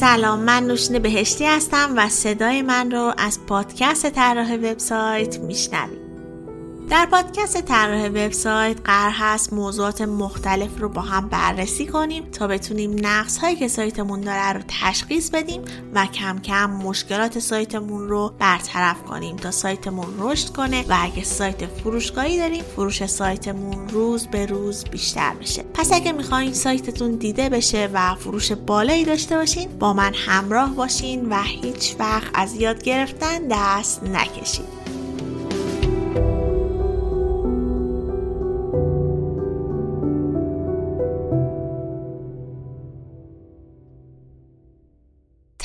سلام من نوشین بهشتی هستم و صدای من رو از پادکست طراح وبسایت میشنوید. در پادکست طراح وبسایت قرار هست موضوعات مختلف رو با هم بررسی کنیم تا بتونیم نقص هایی که سایتمون داره رو تشخیص بدیم و کم کم مشکلات سایتمون رو برطرف کنیم تا سایتمون رشد کنه و اگه سایت فروشگاهی داریم فروش سایتمون روز به روز بیشتر بشه. پس اگه می‌خواین سایتتون دیده بشه و فروش بالایی داشته باشین با من همراه باشین و هیچ وقت از یاد گرفتن دست نکشید.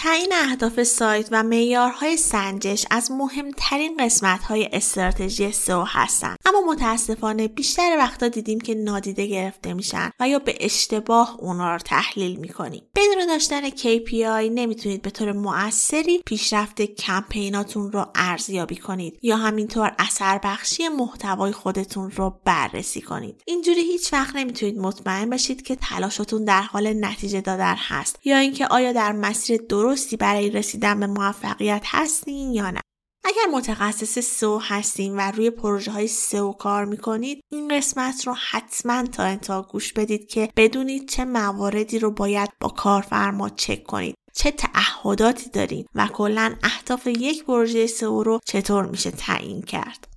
تعیین اهداف سایت و معیارهای سنجش از مهمترین قسمتهای استراتژی سئو هستند اما متاسفانه بیشتر وقتا دیدیم که نادیده گرفته میشن و یا به اشتباه اونا رو تحلیل می‌کنیم. بدون داشتن KPI نمی‌تونید به طور مؤثری پیشرفت کمپیناتون رو ارزیابی کنید یا همینطور اثر بخشی محتوای خودتون رو بررسی کنید. اینجوری هیچ وقت نمی‌تونید مطمئن باشید که تلاشتون در حال نتیجه دادن هست یا اینکه آیا در مسیر درستی برای رسیدن به موفقیت هستین یا نه. اگر متخصص سو هستین و روی پروژه های سو کار می‌کنید این قسمت رو حتما تا انتها گوش بدید که بدونید چه مواردی رو باید با کارفرما چک کنید چه تعهداتی دارین و کلا اهداف یک پروژه سو رو چطور میشه تعیین کرد.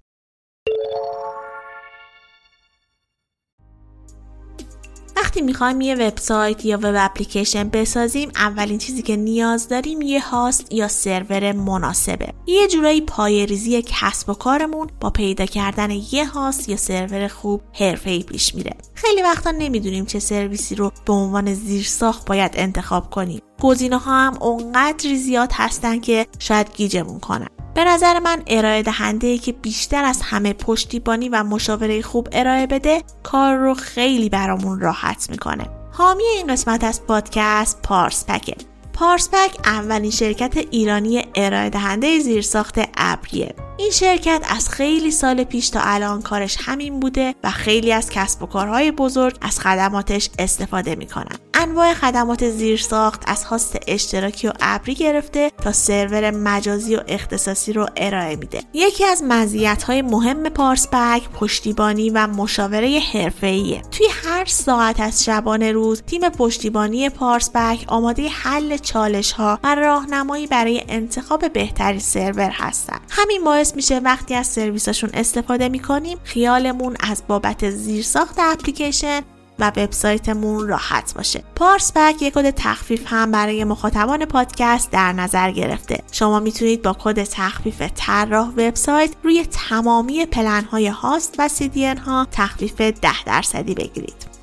وقتی می‌خوایم یه وبسایت یا وب اپلیکیشن بسازیم اولین چیزی که نیاز داریم یه هاست یا سرور مناسبه. یه جورایی پایریزی کسب و کارمون با پیدا کردن یه هاست یا سرور خوب حرفه‌ای پیش میره. خیلی وقتا نمی‌دونیم چه سرویسی رو به عنوان زیرساخت باید انتخاب کنیم. گزینه ها هم اونقدر زیاد هستن که شاید گیجمون کنن. به نظر من ارائه دهنده که بیشتر از همه پشتیبانی و مشاوره خوب ارائه بده کار رو خیلی برامون راحت می‌کنه. حامی این قسمت از پادکست پارس پکه پارس پک اولین شرکت ایرانی ارائه دهنده زیرساخت ابریه. این شرکت از خیلی سال پیش تا الان کارش همین بوده و خیلی از کسب و کارهای بزرگ از خدماتش استفاده می‌کنن. انواع خدمات زیرساخت از هاست اشتراکی و ابری گرفته تا سرور مجازی و اختصاصی رو ارائه میده. یکی از مزیت‌های مهم پارس بک پشتیبانی و مشاوره حرفه‌ایه. توی هر ساعت از شبانه روز تیم پشتیبانی پارس بک آماده حل چالش ها و راهنمایی برای انتخاب بهترین سرور هستن. همین میشه وقتی از سرویسشون استفاده می‌کنیم خیالمون از بابت زیرساخت اپلیکیشن و وبسایتمون راحت باشه. پارس بک یک کد تخفیف هم برای مخاطبان پادکست در نظر گرفته. شما می‌تونید با کد تخفیف طراح وبسایت روی تمامی پلن های هاست و CDN ها تخفیف 10 درصدی بگیرید.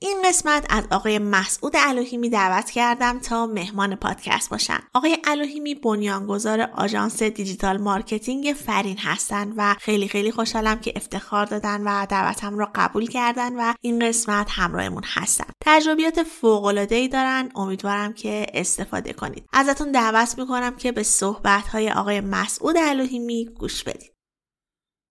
این قسمت از آقای مسعود الوهیمی دعوت کردم تا مهمان پادکست باشن. آقای الوهیمی بنیانگذار آژانس digital marketing فرین هستند و خیلی خیلی خوشحالم که افتخار دادن و دعوتم را قبول کردن و این قسمت همراهمون هستن. تجربیات فوق العاده ای دارن. امیدوارم که استفاده کنید. ازتون دعوت می‌کنم که به صحبت های آقای مسعود الوهیمی گوش بدید.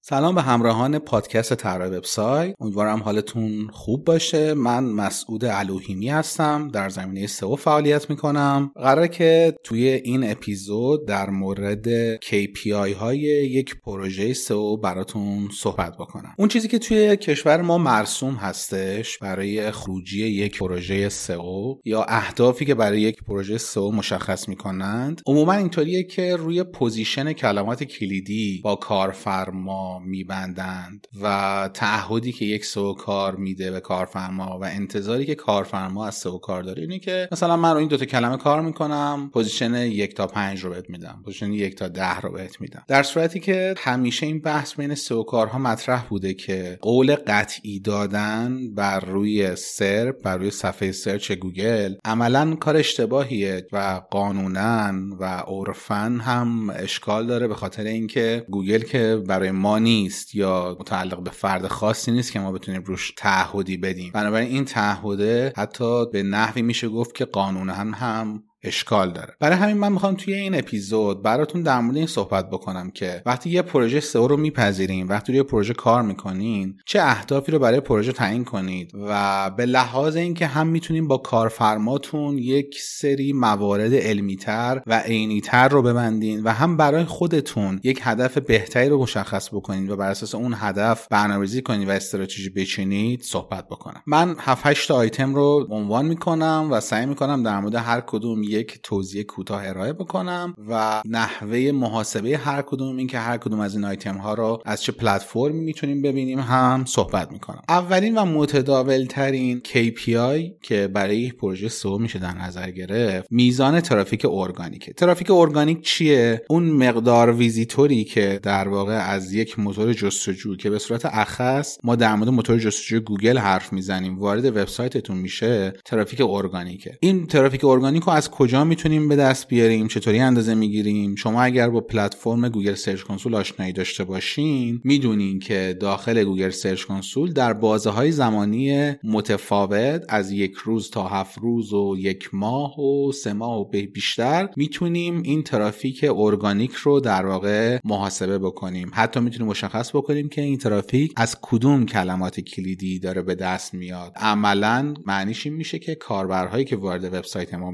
سلام به همراهان پادکست طراح وبسایت. امیدوارم حالتون خوب باشه. من مسعود الوهیمی هستم. در زمینه سئو فعالیت می‌کنم. قراره که توی این اپیزود در مورد KPI های یک پروژه سئو براتون صحبت بکنم. اون چیزی که توی کشور ما مرسوم هستش برای خروجی یک پروژه سئو یا اهدافی که برای یک پروژه سئو مشخص می‌کنند عموما اینطوریه که روی پوزیشن کلمات کلیدی با کارفرما میبندند و تعهدی که یک سئو کار میده به کارفرما و انتظاری که کارفرما از سئو کار داره اینه که مثلا من رو این دوتا کلمه کار می‌کنم پوزیشن یک تا پنج رو بهت میدم پوزیشن یک تا ده رو بهت میدم. در صورتی که همیشه این بحث بین سئو کارها مطرح بوده که قول قطعی دادن بر روی SERP بر روی صفحه search گوگل عملا کار اشتباهیه و قانونا و عرفا هم اشکال داره به خاطر اینکه گوگل که برای ما نیست یا متعلق به فرد خاصی نیست که ما بتونیم روش تعهدی بدیم. بنابراین این تعهده حتی به نحوی میشه گفت که قانونا هم, هم اشکال داره. برای همین من می‌خوام توی این اپیزود براتون در مورد این صحبت بکنم که وقتی یه پروژه سئو رو میپذیرین وقتی روی پروژه کار می‌کنین چه اهدافی رو برای پروژه تعیین کنید و به لحاظ اینکه هم می‌تونین با کارفرماتون یک سری موارد علمیتر و عینیتر رو ببندین و هم برای خودتون یک هدف بهتری رو مشخص بکنید و بر اساس اون هدف برنامه‌ریزی کنید و استراتژی بچینید صحبت بکنم. من 7 8 تا آیتم رو عنوان می‌کنم و سعی می‌کنم در مورد هر کدوم یک توضیح کوتاه ارائه بکنم و نحوه محاسبه هر کدوم این که هر کدوم از این آیتم ها رو از چه پلتفرمی می‌تونیم ببینیم هم صحبت می‌کنم. اولین و متداول ترین KPI که برای یک پروژه سئو میشه در نظر گرفت میزان ترافیک ارگانیکه. ترافیک ارگانیک چیه؟ اون مقدار ویزیتوری که در واقع از یک موتور جستجو که به صورت اخص ما در مورد موتور جستجوی گوگل حرف می‌زنیم وارد وبسایتتون میشه ترافیک ارگانیکه. این ترافیک ارگانیک رو از کجا می‌تونیم به دست بیاریم؟ چطوری اندازه می‌گیریم؟ شما اگر با پلتفرم گوگل سرچ کنسول آشنایی داشته باشین می‌دونین که داخل گوگل سرچ کنسول در بازه های زمانی متفاوت از یک روز تا هفت روز و یک ماه و سه ماه و بیشتر می‌تونیم این ترافیک ارگانیک رو در واقع محاسبه بکنیم. حتی می‌تونیم مشخص بکنیم که این ترافیک از کدوم کلمات کلیدی داره به دست میاد. عملا معنیش این میشه که کاربرهایی که وارد وبسایت ما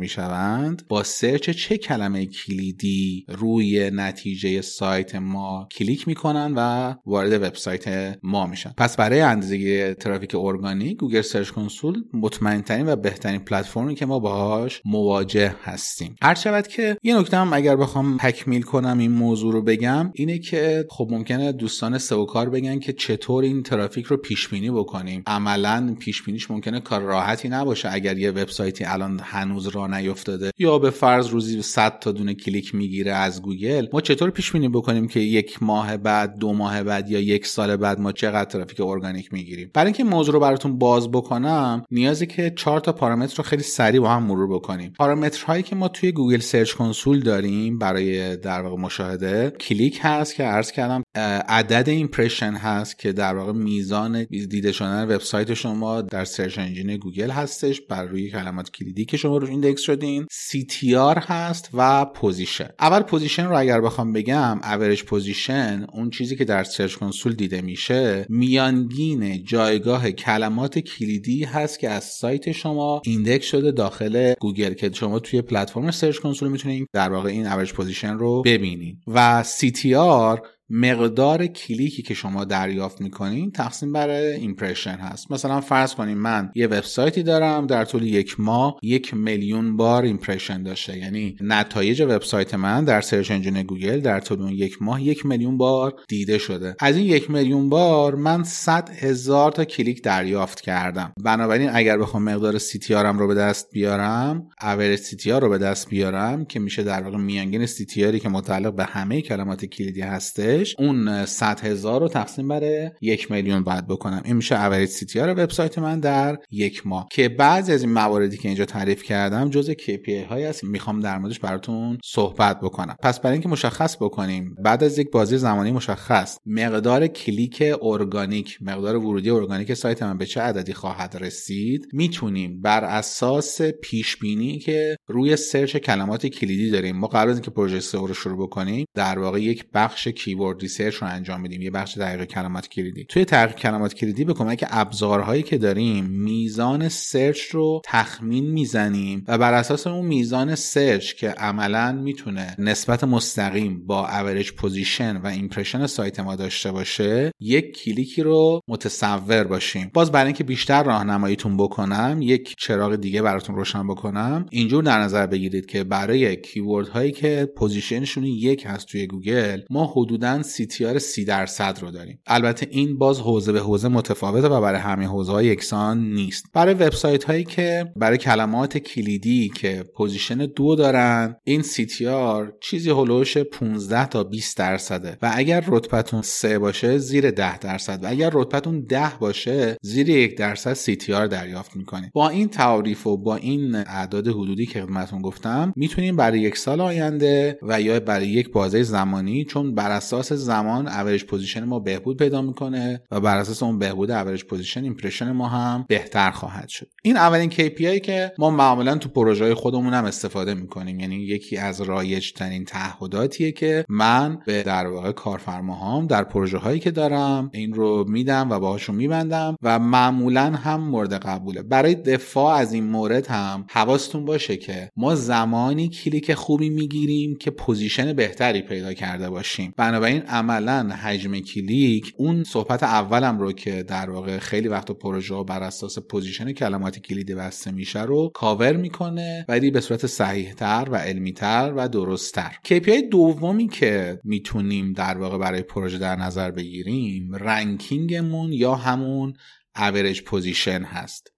می‌شوند با search چه کلمه کلیدی روی نتیجه سایت ما کلیک می‌کنن و وارد وبسایت ما میشن. پس برای اندازه ترافیک ارگانیک گوگل سرچ کنسول مطمئنترین و بهترین پلتفرمی که ما باهاش مواجه هستیم. هرچند که یه نکته هم اگر بخوام تکمیل کنم این موضوع رو بگم اینه که خب ممکنه دوستان سئو کار بگن که چطور این ترافیک رو پیش بینی بکنیم. عملا پیش بینیش ممکنه کار راحتی نباشه اگر یه وبسایتی الان هنوز راه نیفتاده. یا به فرض روزی 100 تا دونه کلیک می‌گیره از گوگل ما چطور پیش بینی بکنیم که یک ماه بعد دو ماه بعد یا یک سال بعد ما چقدر ترافیک ارگانیک می‌گیریم؟ برای اینکه موضوع رو براتون باز بکنم نیازی که چهار تا پارامتر رو خیلی سریع با هم مرور بکنیم. پارامترهایی که ما توی گوگل سرچ کنسول داریم برای در واقع مشاهده کلیک هست که عرض کردم عدد impression هست که در واقع میزان دیده شدن وبسایت شما در search engine گوگل هستش بر روی کلمات کلیدی که شما روش index شدین. CTR هست و position اول position رو اگر بخوام بگم average position اون چیزی که در سرچ کنسول دیده میشه میانگین جایگاه کلمات کلیدی هست که از سایت شما index شده داخل گوگل که شما توی پلتفرم سرچ کنسول می‌تونید در واقع این average position رو ببینید و CTR مقدار کلیکی که شما دریافت می‌کنین تقسیم بر impression هست. مثلا فرض کنیم من یه وبسایتی دارم در طول یک ماه یک میلیون بار impression داشته. یعنی نتایج وبسایت من در search engine گوگل در طول اون یک ماه یک میلیون بار دیده شده. از این یک میلیون بار من 100 هزار تا کلیک دریافت کردم. بنابراین اگر بخوام مقدار CTR رو به دست بیارم average CTR رو به دست بیارم که میشه در واقع میانگین CTR که متعلق به همه کلمات کلیدی هسته اون 100 هزار رو تقسیم بر یک میلیون باید بکنم. این میشه average CTR وبسایت من در یک ماه. که بعضی از این مواردی که اینجا تعریف کردم جزء KPI هایی هست می‌خوام در موردش براتون صحبت بکنم. پس برای اینکه مشخص بکنیم بعد از یک بازه زمانی مشخص مقدار کلیک ارگانیک مقدار ورودی ارگانیک سایت من به چه عددی خواهد رسید می‌تونیم بر اساس پیش بینی که روی search کلمات کلیدی داریم ما قرار که پروژه سئو رو شروع بکنیم در واقع یک بخش keyword keyword research رو انجام میدیم یه بخش تحقیق کلمات کلیدی. توی تحقیق کلمات کلیدی به کمک ابزارهایی که داریم میزان search رو تخمین می‌زنیم و بر اساس اون میزان search که عملا می‌تونه نسبت مستقیم با average position و impression سایت ما داشته باشه یک کلیکی رو متصور باشیم. باز برای اینکه بیشتر راهنماییتون بکنم یک چراغ دیگه براتون روشن بکنم. اینجور در نظر بگیرید که برای keyword هایی که position شون یک هست توی گوگل ما حدودا سی 30 درصد رو داریم. البته این باز حوزه به حوزه متفاوته و برای همه حوزه یکسان نیست. برای وبسایت هایی که برای کلمات کلیدی که position دو دارن این CTR چیزی هلوش 15 تا 20 درصده. و اگر رتبتون 3 باشه زیر 10 درصد. و اگر رتبتون 10 باشه زیر 1 درصد CTR دریافت می‌کنید. با این تعریف و با این اعداد حدودی که خدمتتون گفتم می‌تونیم برای یک سال آینده و یا برای یک بازه زمانی چون بر اساس زمان average position ما بهبود پیدا می‌کنه و بر اساس اون بهبود average position impression ما هم بهتر خواهد شد. این اولین KPI که ما معمولا تو پروژه خودمون هم استفاده می‌کنیم. یعنی یکی از رایج ترین تعهداتیه که من به در واقع کارفرماهام در پروژه هایی که دارم این رو میدم و باهاشون میبندم و معمولا هم مورد قبوله. برای دفاع از این مورد هم حواستون باشه که ما زمانی کلیک خوبی می‌گیریم که position بهتری پیدا کرده باشیم. بنابراین عملا حجم کلیک اون صحبت اولم رو که در واقع خیلی وقت پروژه بر اساس position کلمات کلیدی بسته میشه رو کاور می‌کنه ولی به صورت صحیحتر و علمیتر و درستتر. KPI دومی که می‌تونیم در واقع برای پروژه در نظر بگیریم ranking مون یا همون average position هست.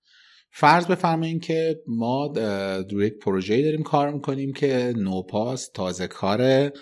فرض بفرمایید که ما روی یک پروژه‌ای داریم کار می‌کنیم که نوپاست تازه کاره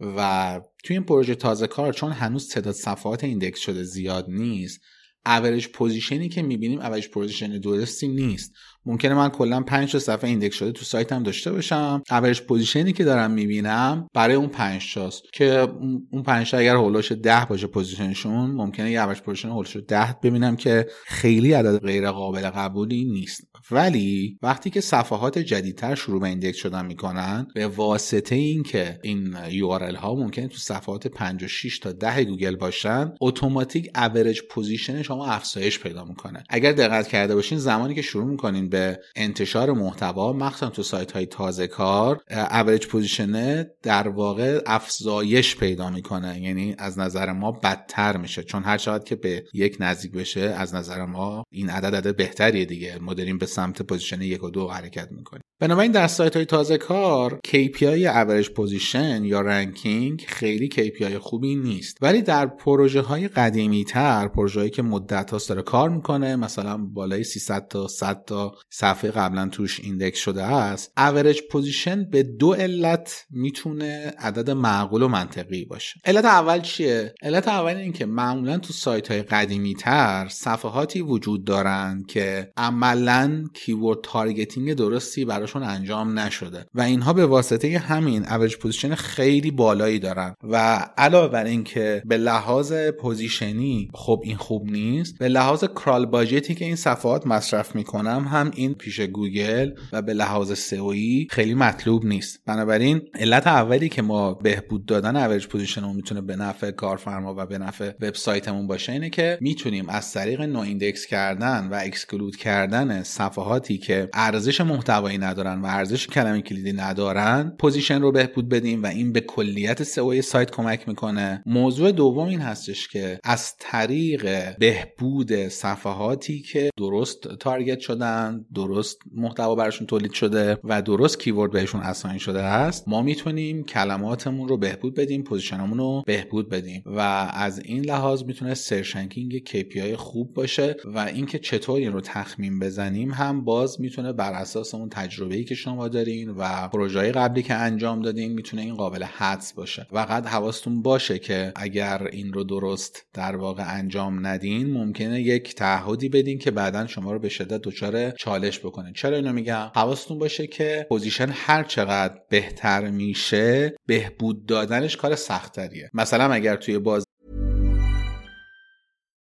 و توی این پروژه تازه کار چون هنوز تعداد صفحات index شده زیاد نیست average position ی که می‌بینیم average position درستی نیست. ممکنه من کلا 5 صفحه index شده تو سایتم داشته باشم. average position ی که دارم می‌بینم برای اون 5 تاست که اون 5 تا اگر حول و حوش 10 باشه position شون ممکنه یه اوریج پوزیشن هولوش 10 ببینم که خیلی عدد غیر قابل قبولی نیست. ولی وقتی که صفحات جدیدتر شروع به index شدن می‌کنن به واسطه اینکه این URL ها ممکنه تو صفحات 56 تا 10 گوگل باشن اتوماتیک average position شما افزایش پیدا می‌کنه. اگر دقت کرده باشین زمانی که شروع می‌کنین به انتشار محتوا مخصوصا تو سایت های تازه کار average position در واقع افزایش پیدا می‌کنه. یعنی از نظر ما بدتر میشه. چون هر چقدر که به یک نزدیک بشه از نظر ما این عدد عدد بهتریه دیگه. ما داریم به سمت position یک و دو حرکت می‌کنیم بنابراین در سایت های تازه کار KPI average position یا ranking خیلی KPI خوبی نیست. ولی در پروژه های قدیمی تر پروژه هایی که مدت هاست داره کار می‌کنه مثلا بالای 300 تا 100 تا صفحه قبلا توش index شده است average position به دو علت می‌تونه عدد معقول و منطقی باشه. علت اول چیه؟ علت اول این که معمولا تو سایت های قدیمی تر صفحاتی وجود دارن که عملا keyword targeting درستی براشون انجام نشده و اینها به واسطه همین average position خیلی بالایی دارن و علاوه بر اینکه به لحاظ position ی خب این خوب نیست به لحاظ crawl budget ی که این صفحات مصرف می‌کنن هم این پیش گوگل و به لحاظ سئویی خیلی مطلوب نیست. بنابراین علت اولی که ما بهبود دادن average position می‌تونه به نفع کارفرما و به نفع وبسایتمون باشه اینه که می‌تونیم از طریق noindex کردن و exclude کردن صفحاتی که ارزش محتوایی ندارن و ارزش کلمه کلیدی ندارن position رو بهبود بدیم و این به کلیت سئو سایت کمک می‌کنه. موضوع دوم این هستش که از طریق بهبود صفحاتی که درست target شدن درست محتوا براشون تولید شده و درست keyword بهشون assign شده است ما می‌تونیم کلماتمون رو بهبود بدیم position مون رو بهبود بدیم و از این لحاظ می‌تونه search ranking KPI خوب باشه و اینکه چطور این رو تخمین بزنیم هم باز می‌تونه بر اساس اون تجربه ای که شما دارین و پروژه قبلی که انجام دادین می‌تونه این قابل حدس باشه فقط حواستون باشه که اگر این رو درست در واقع انجام ندین ممکنه یک تعهدی بدین که بعدا شما رو به شدت دچار چالش بکنه چرا اینو میگم حواستون باشه که position هر چقدر بهتر میشه بهبود دادنش کار سختتریه مثلا اگر توی باز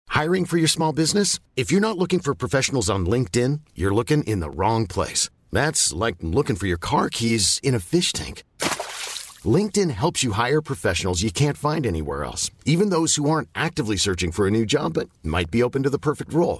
Hiring for your small business? If you're not looking for professionals on LinkedIn, you're looking in the wrong place. That's like looking for your car keys in a fish tank. LinkedIn helps you hire professionals you can't find anywhere else, even those who aren't actively searching for a new job but might be open to the perfect role.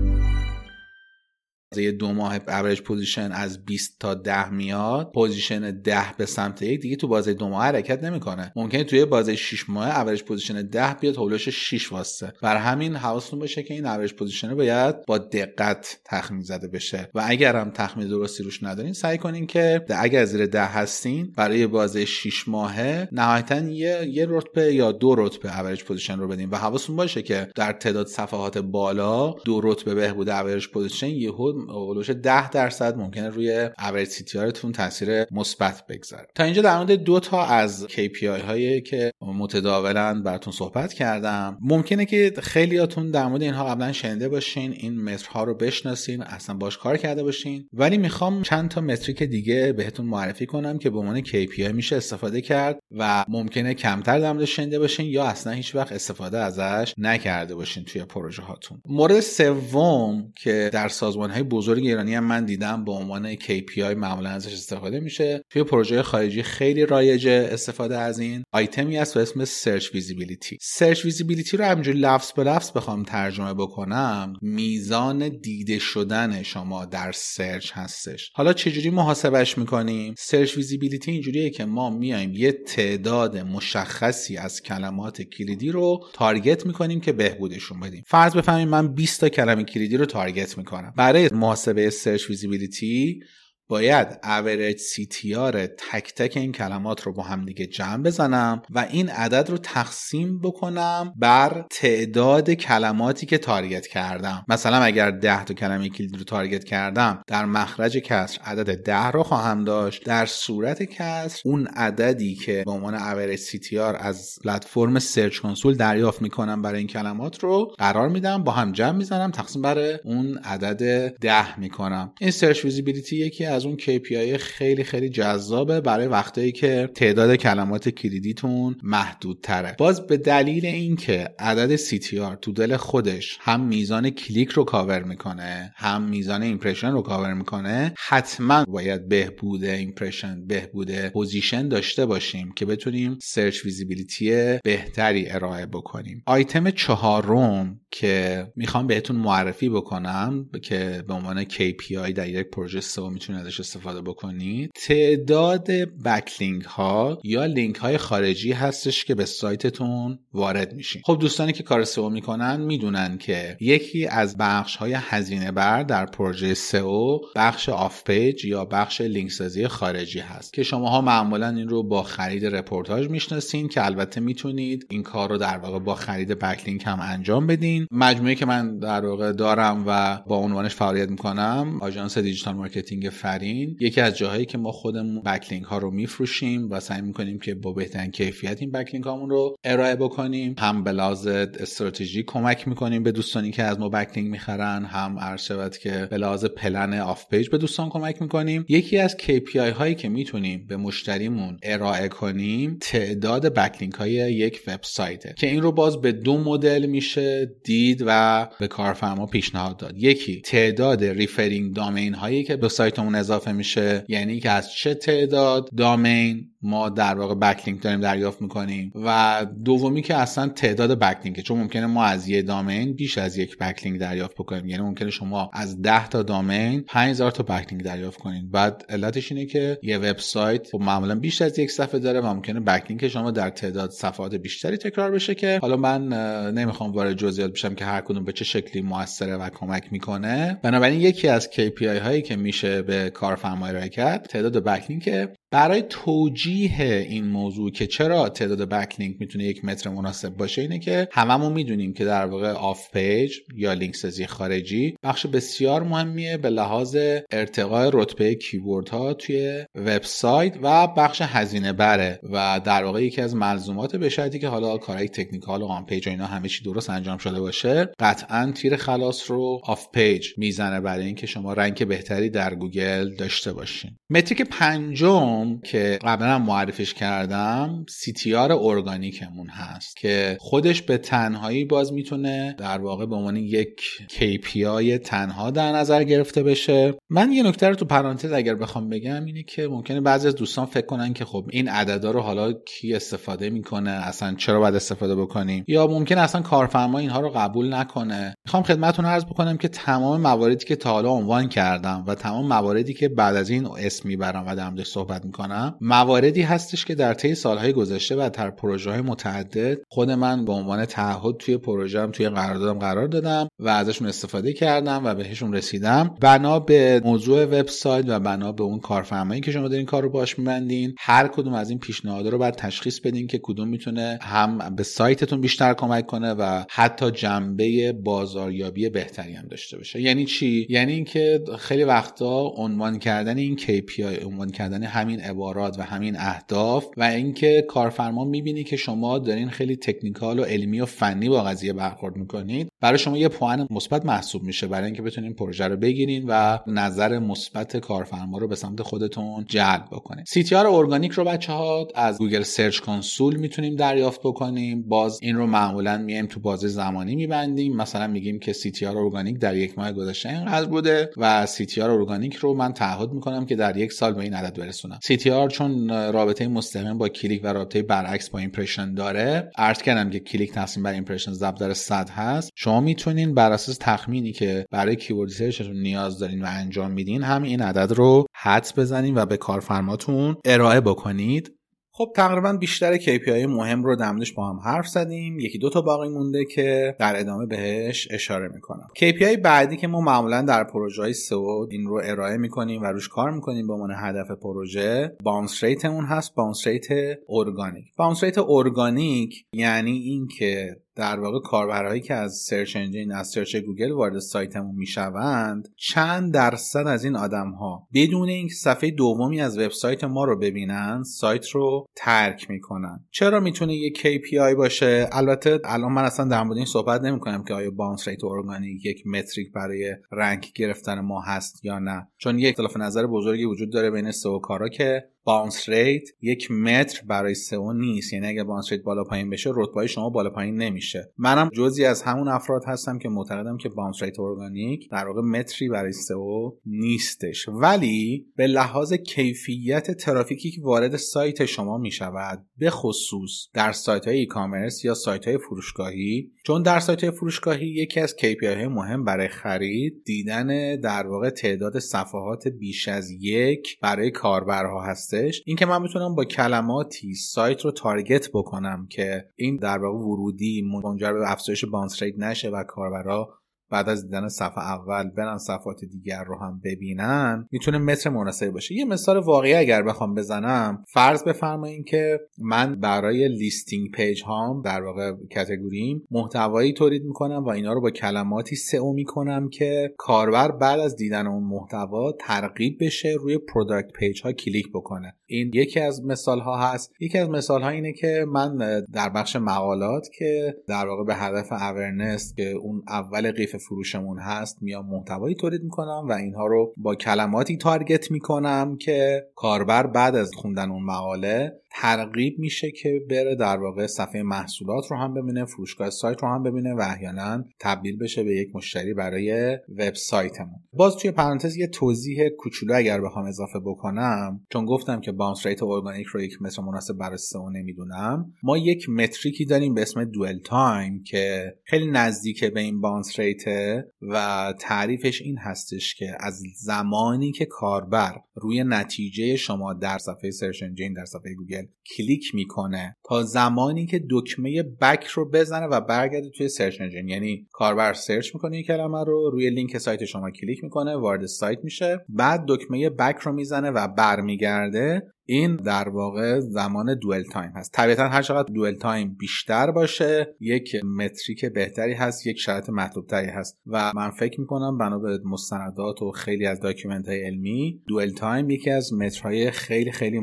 یه دو ماه اوریج پوزیشن از 20 تا 10 میاد پوزیشن 10 به سمت یک. دیگه تو بازه دو ماه حرکت نمی‌کنه. ممکنه توی بازه 6 ماه اوریج پوزیشن 10 بیاد هولوش 6 واسه. بر همین حواستون باشه که این اوریج پوزیشن باید با دقت تخمین زده بشه. و اگر هم تخمین درستی روش ندارین سعی کنین که اگر زیر 10 هستین برای بازه 6 ماهه نهایتا یه یه رتبه یا دو رتبه average position رو بدین. و حواستون باشه که در تعداد صفحات بالا دو رتبه بهبود اوریج پوزیشن یهو اولوش 10 درصد ممکنه روی average CTR تون تاثیر مثبت بگذاره. تا اینجا در مورد دو تا از KPI هایی که متداولا براتون صحبت کردم ممکنه که خیلیاتون در مورد اینها قبلا شنیده باشین این metric ها رو بشناسین اصلا باش کار کرده باشین. ولی می‌خوام چند تا metric دیگه بهتون معرفی کنم که به عنوان KPI میشه استفاده کرد و ممکنه کمتر در مورد شنیده باشین یا اصلا هیچ وقت استفاده ازش نکرده باشین توی پروژه هاتون مورد سوم که در سازمان های بزرگ ایرانی هم من دیدم به عنوان KPI معمولا ازش استفاده میشه. توی پروژه خارجی خیلی رایجه استفاده از این آیتمی است به اسم search visibility search visibility رو همینجوری لفظ به لفظ بخوام ترجمه بکنم میزان دیده شدن شما در search هستش. حالا چجوری محاسبش می‌کنیم؟ search visibility اینجوریه که ما میایم یه تعداد مشخصی از کلمات کلیدی رو target می‌کنیم که بهبودشون بدیم. فرض بفرمایین من 20 تا کلمه کلیدی رو target می‌کنم. برای محاسبه search visibility باید اوریج CTR تک تک این کلمات رو با هم دیگه جمع بزنم و این عدد رو تقسیم بکنم بر تعداد کلماتی که target کردم. مثلا اگر 10 تا کلمه کلیدی رو target کردم در مخرج کسر عدد 10 رو خواهم داشت. در صورت کسر اون عددی که به عنوان اوریج CTR از پلتفرم Search Console دریافت می‌کنم برای این کلمات رو قرار میدم با هم جمع می‌زنم تقسیم بر اون عدد 10 می‌کنم. این search visibility یکی اون KPI خیلی خیلی جذابه برای وقتایی که تعداد کلمات کلیدیتون محدود تره باز به دلیل اینکه عدد CTR تو دل خودش هم میزان کلیک رو کاور می‌کنه هم میزان impression رو کاور می‌کنه حتما باید بهبود impression بهبود position داشته باشیم که بتونیم search visibility بهتری ارائه بکنیم. آیتم چهارم که می‌خوام بهتون معرفی بکنم که به عنوان KPI در یک پروژه سئو می‌تونه ازش استفاده بکنید. تعداد backlink ها یا لینک های خارجی هستش که به سایتتون وارد میشین. خب دوستانی که کار سئو می‌کنن می‌دونن که یکی از بخش های هزینه بر در پروژه سئو بخش off page یا بخش لینک سازی خارجی هست که شماها معمولا این رو با خرید رپورتاج می‌شناسین که البته می‌تونید این کار رو در واقع با خرید backlink هم انجام بدین. مجموعه که من در واقع دارم و با عنوانش فعالیت می‌کنم آژانس digital marketing فرین یکی از جاهایی که ما خودمون backlink ها رو میفروشیم و سعی می‌کنیم که با بهترین کیفیت این backlink هامون رو ارائه بکنیم. هم به لحاظ استراتژی کمک می‌کنیم به دوستانی که از ما backlink می‌خرن هم عرض شود که به لحاظ plan off page به دوستان کمک می‌کنیم. یکی از KPI هایی که می‌تونیم به مشتریمون ارائه کنیم تعداد backlink های یک وبسایته که این رو باز به دو مدل میشه دید و به کارفرما پیشنهاد داد. یکی تعداد referring domain هایی که به سایتمون اضافه میشه یعنی که از چه تعداد domain ما در واقع backlink داریم دریافت می‌کنیم و دومی که اصلا تعداد backlink چون ممکنه ما از یه domain بیش از یک backlink دریافت بکنیم. یعنی ممکنه شما از 10 تا domain 5000 تا backlink دریافت کنین بعد علتش اینه که یه وبسایت خب معمولا بیش از یک صفحه داره و ممکنه backlink شما در تعداد صفحات بیشتری تکرار بشه که حالا من نمی‌خوام وارد جزئیات بشم که هر کدوم به چه شکلی موثره و کمک می‌کنه. بنابراین یکی از KPI هایی که میشه به کارفرمای ارائه کرد تعداد backlink برای توجیه این موضوع که چرا تعداد backlink می‌تونه یک metric مناسب باشه اینه که هممون می‌دونیم که در واقع off page یا لینک سازی خارجی بخش بسیار مهمیه به لحاظ ارتقای رتبه keyword ها توی وبسایت و بخش هزینه بره و در واقع یکی از ملزومات به شرطی که حالا کارهای technical و on page و اینا همه چی درست انجام شده باشه قطعا تیر خلاص رو off page می‌زنه برای اینکه شما rank بهتری در گوگل داشته باشین. metric پنجم که قبلا معرفیش کردم CTR organic مون هست که خودش به تنهایی باز می‌تونه در واقع به عنوان یک KPI تنها در نظر گرفته بشه. من یه نکته رو تو پرانتز اگر بخوام بگم اینه که ممکنه بعضی از دوستان فکر کنن که خب این عددا رو حالا کی استفاده می‌کنه؟ اصلا چرا باید استفاده بکنیم؟ یا ممکن اصلا کارفرما اینها رو قبول نکنه. می‌خوام خدمتتون عرض بکنم که تمام مواردی که تا حالا عنوان کردم و تمام مواردی که بعد از این اسم می‌برم و در صحبت می‌کنم. مواردی هستش که در طی سالهای گذشته و در پروژه های متعدد خود من به عنوان تعهد توی پروژم توی قراردادم قرار دادم و ازشون استفاده کردم و بهشون رسیدم. بنا به موضوع وبسایت و بنا به اون کارفرمایی که شما دارین کار رو باش میبندین هر کدوم از این پیشنهادها رو باید تشخیص بدین که کدوم می‌تونه هم به سایتتون بیشتر کمک کنه و حتی جنبه بازاریابی بهتری هم داشته باشه. یعنی چی؟ یعنی اینکه خیلی وقتا عنوان کردن این KPI عنوان کردن همین عبارات و همین اهداف و اینکه کارفرما می‌بینی که شما دارین خیلی technical و علمی و فنی با قضیه برخورد می‌کنید برای شما یه پوان مثبت محسوب میشه برای اینکه بتونین پروژه رو بگیرین و نظر مثبت کارفرما رو به سمت خودتون جلب بکنید CTR organic رو بچه ها از Google Search Console می‌تونیم دریافت بکنیم. باز این رو معمولا میایم تو بازه زمانی میبندیم. مثلا میگیم که CTR organic در یک ماه گذشته اینقدر بوده و CTR organic رو من تعهد می‌کنم که در یک سال به این عدد برسونم. CTR چون رابطه مستقیم با کلیک و رابطه برعکس با impression داره. عرض کردم که کلیک تقسیم بر impression ضرب در 100 هست. شما می‌تونین بر اساس تخمینی که برای keyword research تون نیاز دارین و انجام میدین هم این عدد رو حدس بزنین و به کارفرماتون ارائه بکنید. خب تقریبا بیشتر KPI مهم رو دمدش با هم حرف زدیم. یکی دو تا باقی مونده که در ادامه بهش اشاره می‌کنم. KPI بعدی که ما معمولا در پروژه های سئو این رو ارائه می‌کنیم و روش کار می‌کنیم به عنوان هدف پروژه bounce rate اون هست bounce rate organic bounce rate organic یعنی اینکه در واقع کاربرهایی که از search engine از search گوگل وارد سایتمون می‌شوند چند درصد از این آدم ها بدون اینکه صفحه دومی از وبسایت ما رو ببینن سایت رو ترک می‌کنن. چرا می‌تونه یک KPI باشه؟ البته الان من اصلا در مورد این صحبت نمی کنم که آیا bounce rate organic یک metric برای rank گرفتن ما هست یا نه. چون یک اختلاف نظر بزرگی وجود داره بین سئو کارا که bounce rate یک متر برای سئو نیست. یعنی اگه bounce rate بالا پایین بشه رتبه شما بالا پایین نمیشه. منم جزی از همون افراد هستم که معتقدم که bounce rate organic در واقع متری برای سئو نیستش. ولی به لحاظ کیفیت ترافیکی که وارد سایت شما می‌شود به خصوص در سایت های ای کامرس یا سایت های فروشگاهی چون در سایت های فروشگاهی یکی از KPI های مهم برای خرید دیدن در واقع تعداد صفحات بیش از یک برای کاربرها هستش. اینکه من می‌تونم با کلماتی سایت رو تارگت بکنم که این در واقع ورودی منجر به افزایش بانس ریت نشه و کاربرها بعد از دیدن صفحه اول برن صفحات دیگر رو هم ببینن می‌تونه متر مناسبی باشه. یه مثال واقعی اگر بخوام بزنم فرض بفرمایید که من برای listing page هام در واقع category م محتوایی تولید می‌کنم و اینا رو با کلماتی سئو می‌کنم که کاربر بعد از دیدن اون محتوا ترغیب بشه روی product page ها کلیک بکنه. این یکی از مثال ها هست. یکی از مثال ها اینه که من در بخش مقالات که در واقع به هدف awareness که اون اول قیف فروشمون هست میام محتوایی تولید می‌کنم و اینها رو با کلماتی target می‌کنم که کاربر بعد از خوندن اون مقاله ترغیب میشه که بره در واقع صفحه محصولات رو هم ببینه فروشگاه سایت رو هم ببینه و احیانا تبدیل بشه به یک مشتری برای وبسایتمون باز توی پرانتز یه توضیح کوچولو اگر بخوام اضافه بکنم چون گفتم که bounce rate organic رو یک متر مناسب برای سئو نمی‌دونم ما یک metric ی داریم به اسم dwell time که خیلی نزدیک به این bounce rate ه و تعریفش این هستش که از زمانی که کاربر روی نتیجه شما در صفحه search engine در صفحه گوگل کلیک می‌کنه تا زمانی که دکمه back رو بزنه و برگرده توی search engine. یعنی کاربر search می‌کنه این کلمه رو روی لینک سایت شما کلیک می‌کنه وارد سایت میشه. بعد دکمه back رو می‌زنه و برمیگرده این در واقع زمان dwell time هست. طبیعتا هر چقدر dwell time بیشتر باشه یک metric بهتری هست یک شرط مطلوب تری هست. و من فکر می‌کنم بنا به مستندات و خیلی از document های علمی dwell time یکی از مترهای خیلی خیلی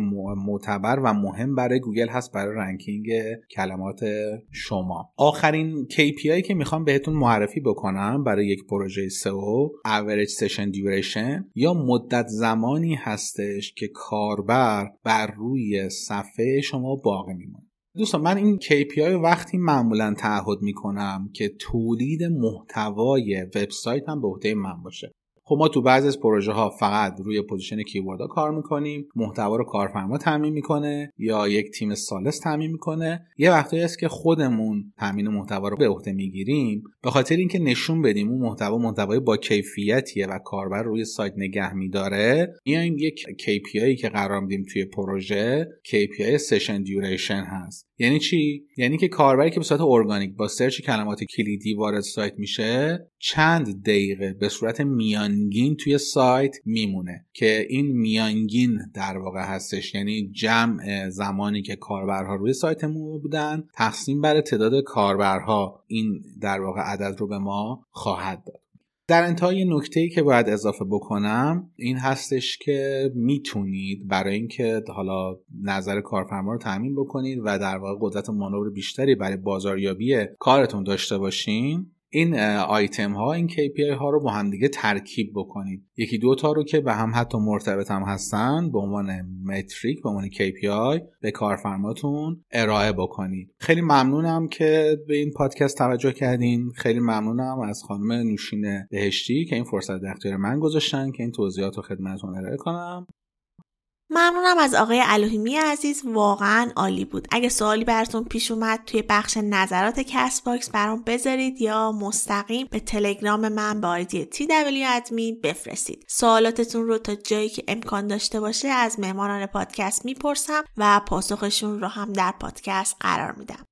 معتبر و مهم برای گوگل هست برای ranking کلمات شما. آخرین KPI که می‌خوام بهتون معرفی بکنم برای یک پروژه SEO average session duration یا مدت زمانی هستش که کاربر بر روی صفحه شما باقی میمونه. دوستان من این KPI وقتی معمولا تعهد می‌کنم که تولید محتوای وبسایت هم به عهده من باشه. خب ما تو بعضی از پروژه ها فقط روی position keyword کار می‌کنیم محتوا رو کارفرما تامین می‌کنه یا یک تیم ثالث تامین می‌کنه. یه وقتی هست که خودمون تامین محتوا رو به عهده می‌گیریم. به خاطر اینکه نشون بدیم اون محتوا محتوای با کیفیتیه و کاربر روی سایت نگه میداره میایم یک KPI که قرار میدیم توی پروژه KPI session duration هست. یعنی چی؟ یعنی که کاربری که به صورت ارگانیک با search کلمات کلیدی وارد سایت میشه چند دقیقه به صورت میانگین توی سایت میمونه که این میانگین در واقع هستش. یعنی جمع زمانی که کاربرها روی سایتمون بودن تقسیم بر تعداد کاربرها این در واقع عدد رو به ما خواهد داد. در انتهای نکته ای که باید اضافه بکنم این هستش که می‌تونید برای اینکه حالا نظر کارفرما رو تعمین بکنید و در واقع قدرت مانور بیشتری برای بازاریابی کارتون داشته باشین این آیتم ها این KPI ها رو با هم دیگه ترکیب بکنید. یکی دو تا رو که به هم حتی مرتبط هم هستن به عنوان متریک به عنوان KPI به کارفرماتون ارائه بکنید. خیلی ممنونم که به این پادکست توجه کردین. خیلی ممنونم از خانم نوشین بهشتی که این فرصت در اختیار من گذاشتن که این توضیحات رو خدمتتون ارائه کنم. ممنونم از آقای الوهیمی عزیز واقعا عالی بود. اگه سوالی براتون پیش اومد توی بخش نظرات Castbox برام بذارید یا مستقیم به تلگرام من با آیدی ادمی بفرستید. سوالاتتون رو تا جایی که امکان داشته باشه از مهمانان پادکست می‌پرسم و پاسخشون رو هم در پادکست قرار میدم.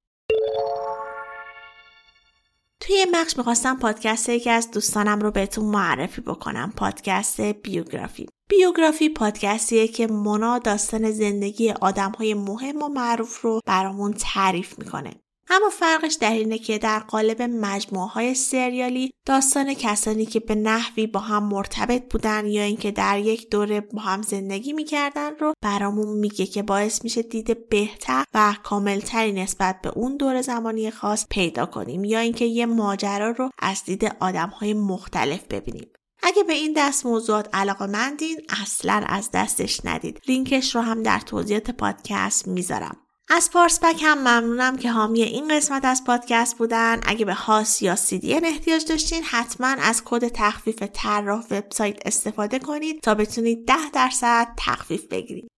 توی این بخش می‌خواستم پادکست یکی از دوستانم رو بهتون معرفی بکنم پادکست بیوگرافی بیوگرافی پادکستیه که مونا داستان زندگی آدم های مهم و معروف رو برامون تعریف می‌کنه. اما فرقش در اینه که در قالب مجموعه های سریالی داستان کسانی که به نحوی با هم مرتبط بودن یا اینکه در یک دوره با هم زندگی می‌کردن رو برامون میگه که باعث میشه دید بهتر و کاملتری نسبت به اون دوره زمانی خاص پیدا کنیم یا اینکه یه ماجرا رو از دید آدم های مختلف ببینیم. اگه به این دست موضوعات علاقه مندین اصلا از دستش ندید لینکش رو هم در توضیحات پادکست می‌ذارم از پارسپک هم ممنونم که حامی این قسمت از پادکست بودن. اگه به هاس یا CDN احتیاج داشتین حتما از کد تخفیف طراح وبسایت استفاده کنید تا بتونید 10 درصد تخفیف بگیرید.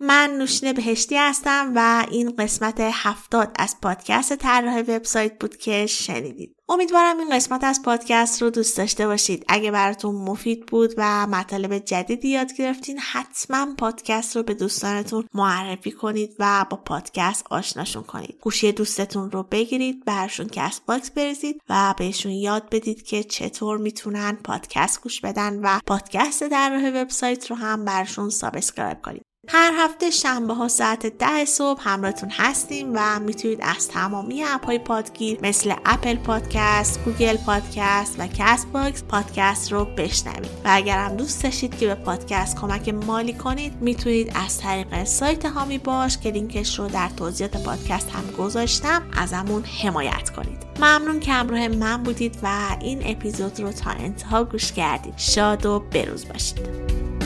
من نوشین بهشتی هستم و این قسمت هفتاد از پادکست طراح وبسایت بود که شنیدید. امیدوارم این قسمت از پادکست رو دوست داشته باشید. اگه براتون مفید بود و مطالب جدیدی یاد گرفتین حتما پادکست رو به دوستانتون معرفی کنید و با پادکست آشناشون کنید. گوشی دوستتون رو بگیرید براشون Castbox بریزید و بهشون یاد بدید که چطور می‌تونن پادکست گوش بدن و پادکست طراح وبسایت رو هم براشون subscribe کنید. هر هفته شنبه ها ساعت ده صبح همراهتون هستیم و می‌تونید از تمامی اپ های پادگیر مثل Apple Podcast، Google Podcast و Castbox پادکست رو بشنوید. و اگر هم دوست داشتید که به پادکست کمک مالی کنید می‌تونید از طریق سایت هامی باش که لینکش رو در توضیحات پادکست هم گذاشتم ازمون حمایت کنید. ممنون که همراه من بودید و این اپیزود رو تا انتها گوش کردید. شاد و بروز باشید.